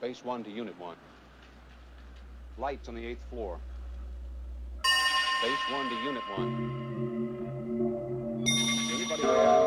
Base 1 to Unit 1. Lights on the 8th floor. Base 1 to Unit 1. Anybody there?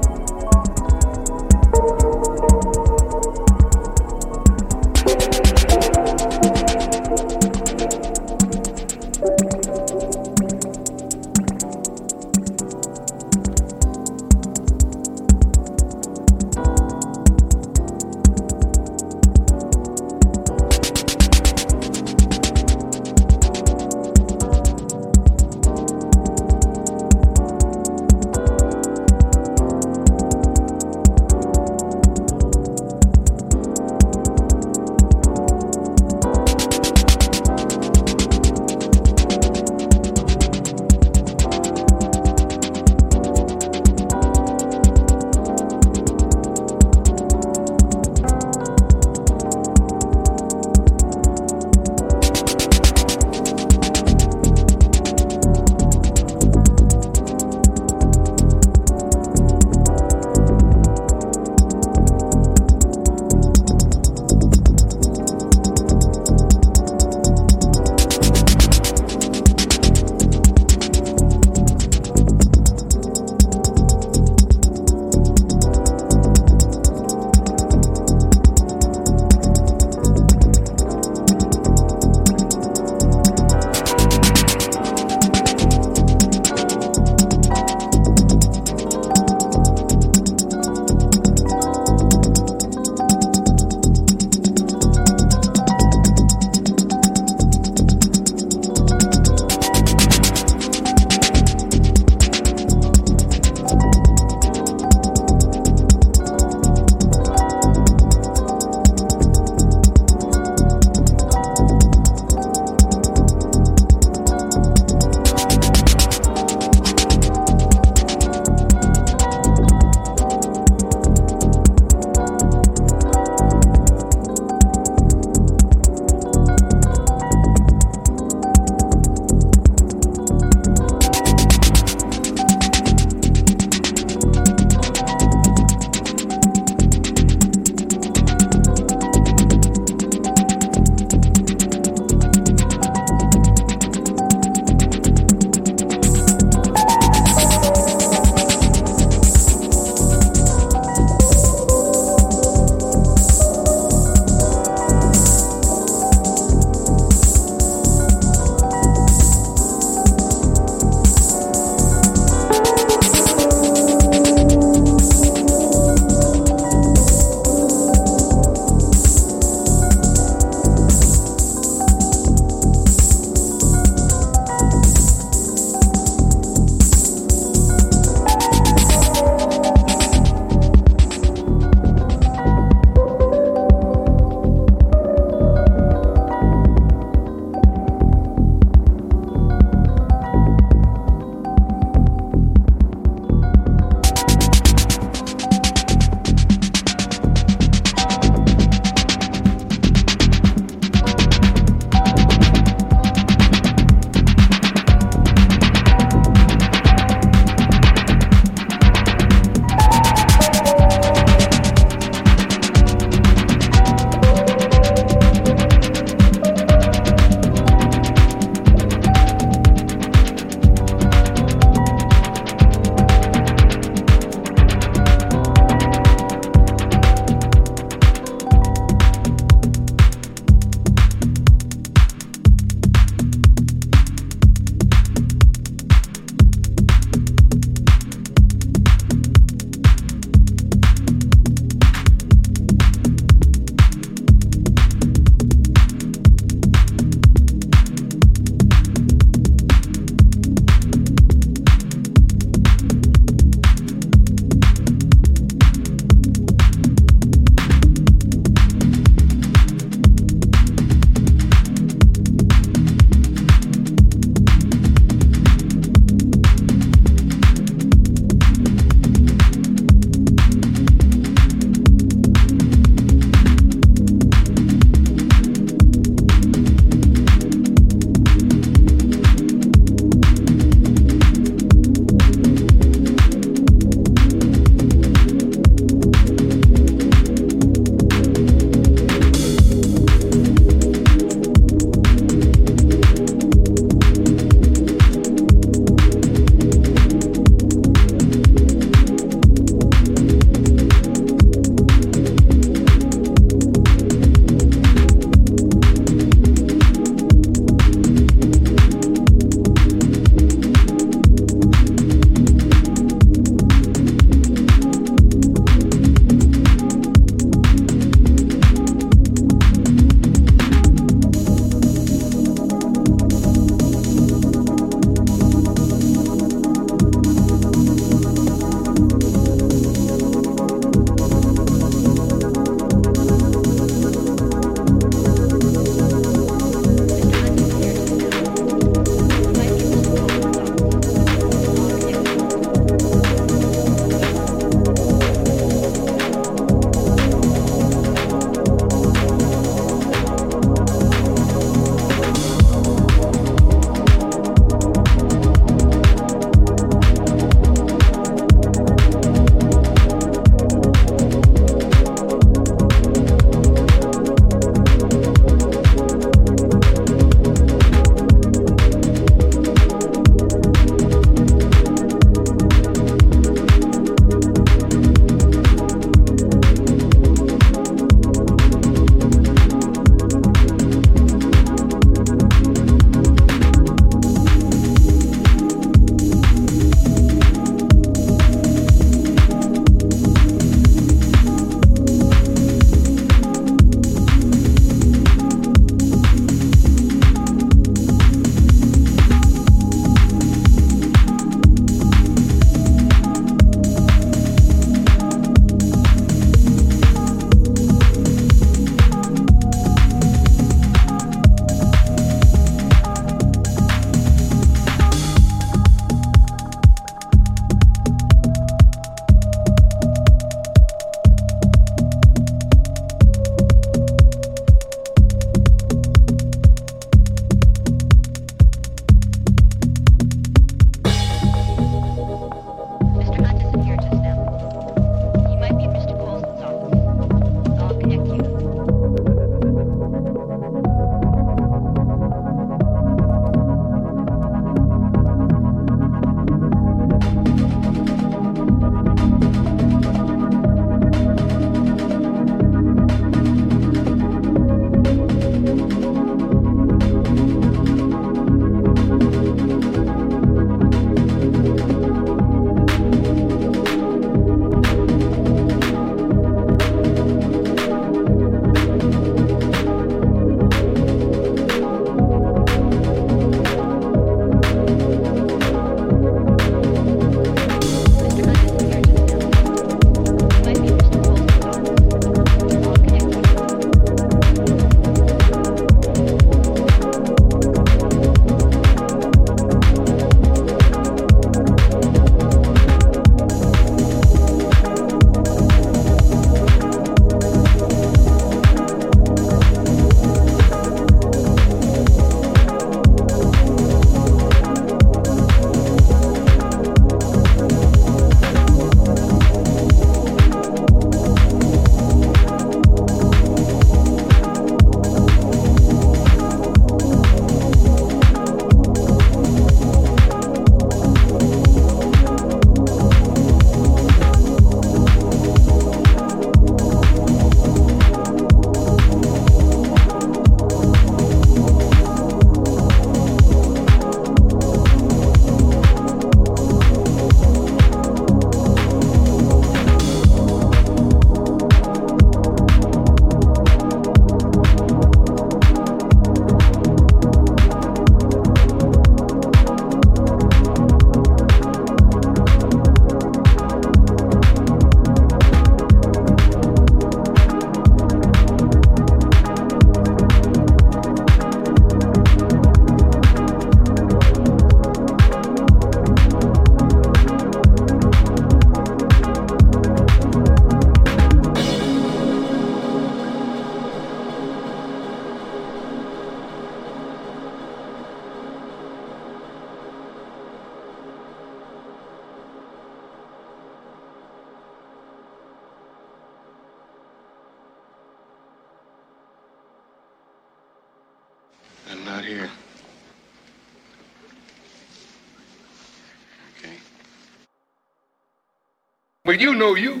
Well, you know you,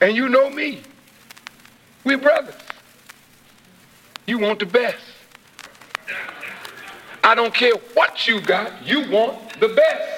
and you know me. We're brothers. You want the best. I don't care what you got, you want the best.